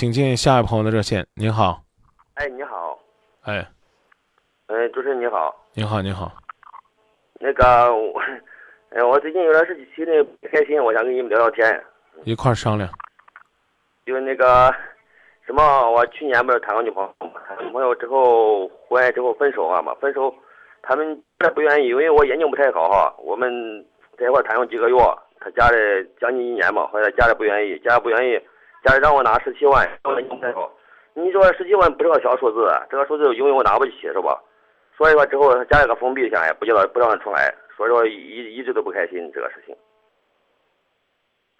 请进下一位朋友的热线。您好，哎，你好，哎，哎，主持人你好，你好，你好，那个，我，哎，我最近有点事情，心里不开心，我想跟你们聊聊天。一块儿商量。就那个什么，我去年不是谈个女朋友嘛，谈女朋友之后，回来之后分手啊嘛，分手，他们不太不愿意，因为我眼睛不太好哈，我们在一块谈了几个月，他家里将近一年嘛，后来家里不愿意，家里不愿意，家里让我拿十七万，你说十七万不是个小数字，这个数字因为我拿不起是吧？所以说之后，他家里个封闭起来不叫他不让他出来，所以说一一直都不开心这个事情。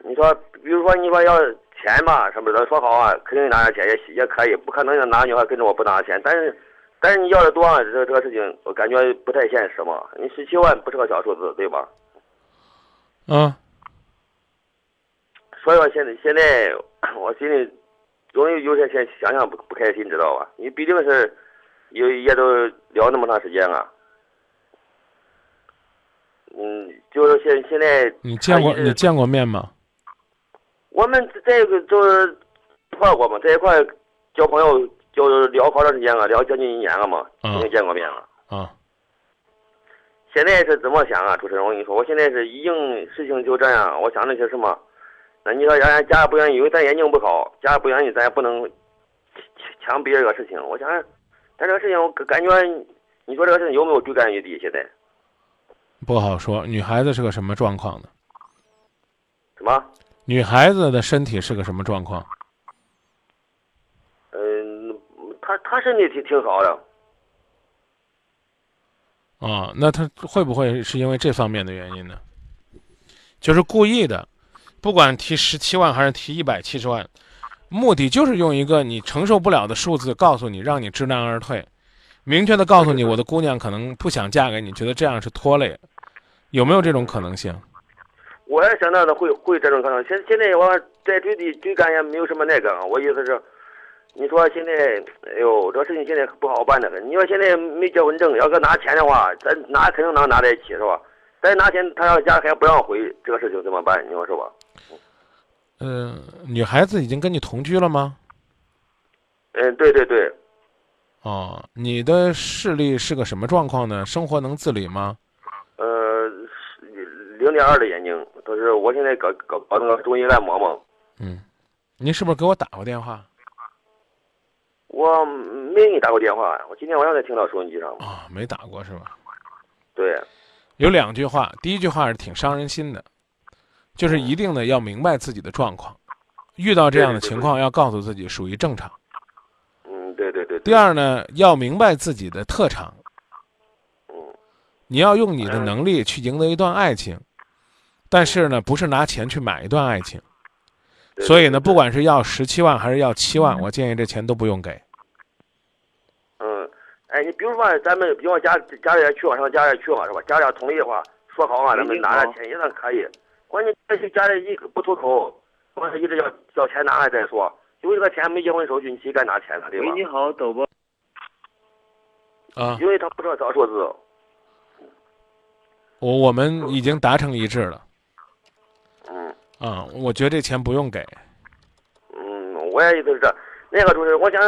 你说，比如说你说要钱嘛，什么的，说好啊，肯定拿点钱也也可以，不可能拿女孩跟着我不拿钱。但是，但是你要的多，这这个事情我感觉不太现实嘛。你十七万不是个小数字，对吧？嗯，所以说现在现在我心里容易有些些想想不不开心，知道吧？你毕竟是有也都聊那么长时间了，嗯，就是现现在你见过你见过面吗？我们在一个就是一块过嘛，在一块交朋友，就是聊好长时间了，聊将近一年了嘛，嗯已经见过面了。啊，现在是怎么想啊，主持人？我跟你说，我现在是已经事情就这样，我想那些什么？那你说人家家里不愿意，因为咱眼睛不好，家里不愿意，咱也不能强强逼这个事情。我想，但这个事情我感觉，你说这个事情有没有追根于地？现在不好说。女孩子是个什么状况呢？什么？女孩子的身体是个什么状况？嗯，她她身体挺挺好的，啊，那她会不会是因为这方面的原因呢？就是故意的，不管提十七万还是提一百七十万，目的就是用一个你承受不了的数字告诉你，让你知难而退，明确的告诉你，我的姑娘可能不想嫁给你，觉得这样是拖累，有没有这种可能性？我也想到的会会这种可能。现现在我再追的追赶也没有什么那个，我意思是，你说现在，哎呦，这个事情现在不好办的很。你说现在没结婚证，要搁拿钱的话，咱拿肯定能拿在一起是吧？再拿钱，他要家还不让回，这个事情怎么办？你说是吧？嗯、女孩子已经跟你同居了吗？嗯，对对对，哦，你的视力是个什么状况呢？生活能自理吗？呃，零点二的眼睛，都是我现在搞搞搞那个中医按摩嘛，嗯，您是不是给我打过电话？我没给你打过电话，我今天晚上才听到收音机上。啊、没打过是吧？对，有两句话，第一句话是挺伤人心的，就是一定呢要明白自己的状况，遇到这样的情况要告诉自己属于正常。嗯，对对对对。第二呢，要明白自己的特长，嗯，你要用你的能力去赢得一段爱情，但是呢，不是拿钱去买一段爱情。所以呢，不管是要十七万还是要七万，我建议这钱都不用给。你比如说咱们，比如说家家里人去嘛，上家里去嘛，是吧？家里要同意的话，说好话，咱们拿着钱也算可以。关键这家里一不出口，或者一直要要钱拿来再说，因为这个钱没结婚手续，你谁敢拿钱呢？对吧喂，？你好，导播。啊，因为他不知道咋说字。我我们已经达成一致了嗯啊，我觉得这钱不用给。嗯，我也意思是这。那个就是，我想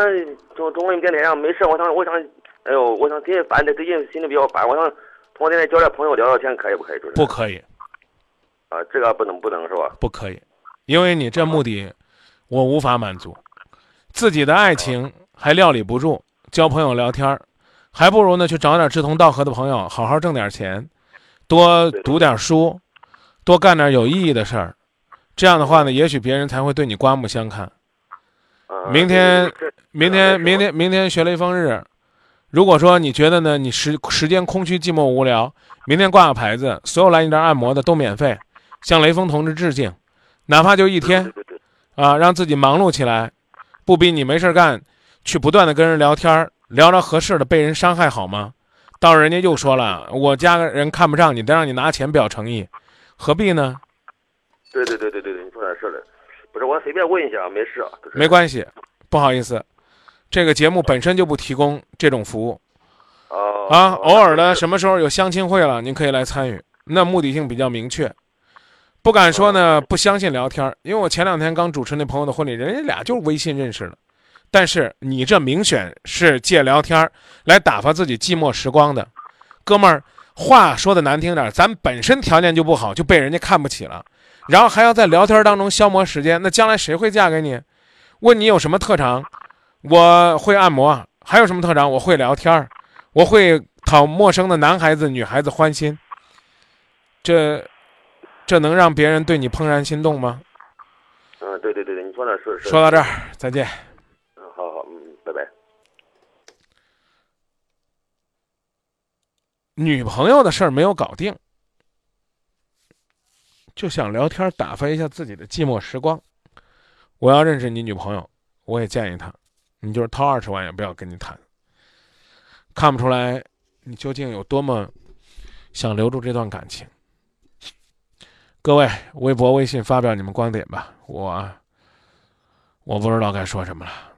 中中国电台上没事，我想我想，哎呦，我想最近烦的，最近心里比较烦，我想通过电台交点朋友聊聊天，可以不可以？就是不可以，啊，这个不能不能是吧？不可以，因为你这目的我无法满足，自己的爱情还料理不住，交朋友聊天儿，还不如呢去找点志同道合的朋友，好好挣点钱，多读点书，多干点有意义的事儿。这样的话呢，也许别人才会对你刮目相看。啊明天这这明天明天明天学雷锋日，如果说你觉得呢，你时时间空虚、寂寞、无聊，明天挂个牌子，所有来你这儿按摩的都免费，向雷锋同志致敬，哪怕就一天啊，让自己忙碌起来，不比你没事干，去不断的跟人聊天儿，聊着合适的，被人伤害好吗？到时候人家又说了，我家人看不上你，得让你拿钱表诚意，何必呢？对对对对对对，你说点是的，不是我随便问一下，没事啊。没关系，不好意思，这个节目本身就不提供这种服务。哦啊，哦偶尔的什么时候有相亲会了，您可以来参与，那目的性比较明确。不敢说呢，不相信聊天儿，因为我前两天刚主持那朋友的婚礼，人家俩就是微信认识的。但是你这明显是借聊天儿来打发自己寂寞时光的，哥们儿，话说的难听点，咱本身条件就不好，就被人家看不起了，然后还要在聊天当中消磨时间，那将来谁会嫁给你？问你有什么特长？我会按摩，还有什么特长？我会聊天儿，我会讨陌生的男孩子、女孩子欢心。这，这能让别人对你怦然心动吗？嗯，对对对对，你说那是是。说到这儿，再见。嗯，好好，嗯，拜拜。女朋友的事儿没有搞定，就想聊天打发一下自己的寂寞时光。我要认识你女朋友，我也建议她，你就是掏二十万也不要跟你谈。看不出来你究竟有多么想留住这段感情。各位，微博、微信发表你们观点吧，我我不知道该说什么了。